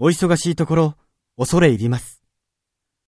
お忙しいところ、恐れ入ります。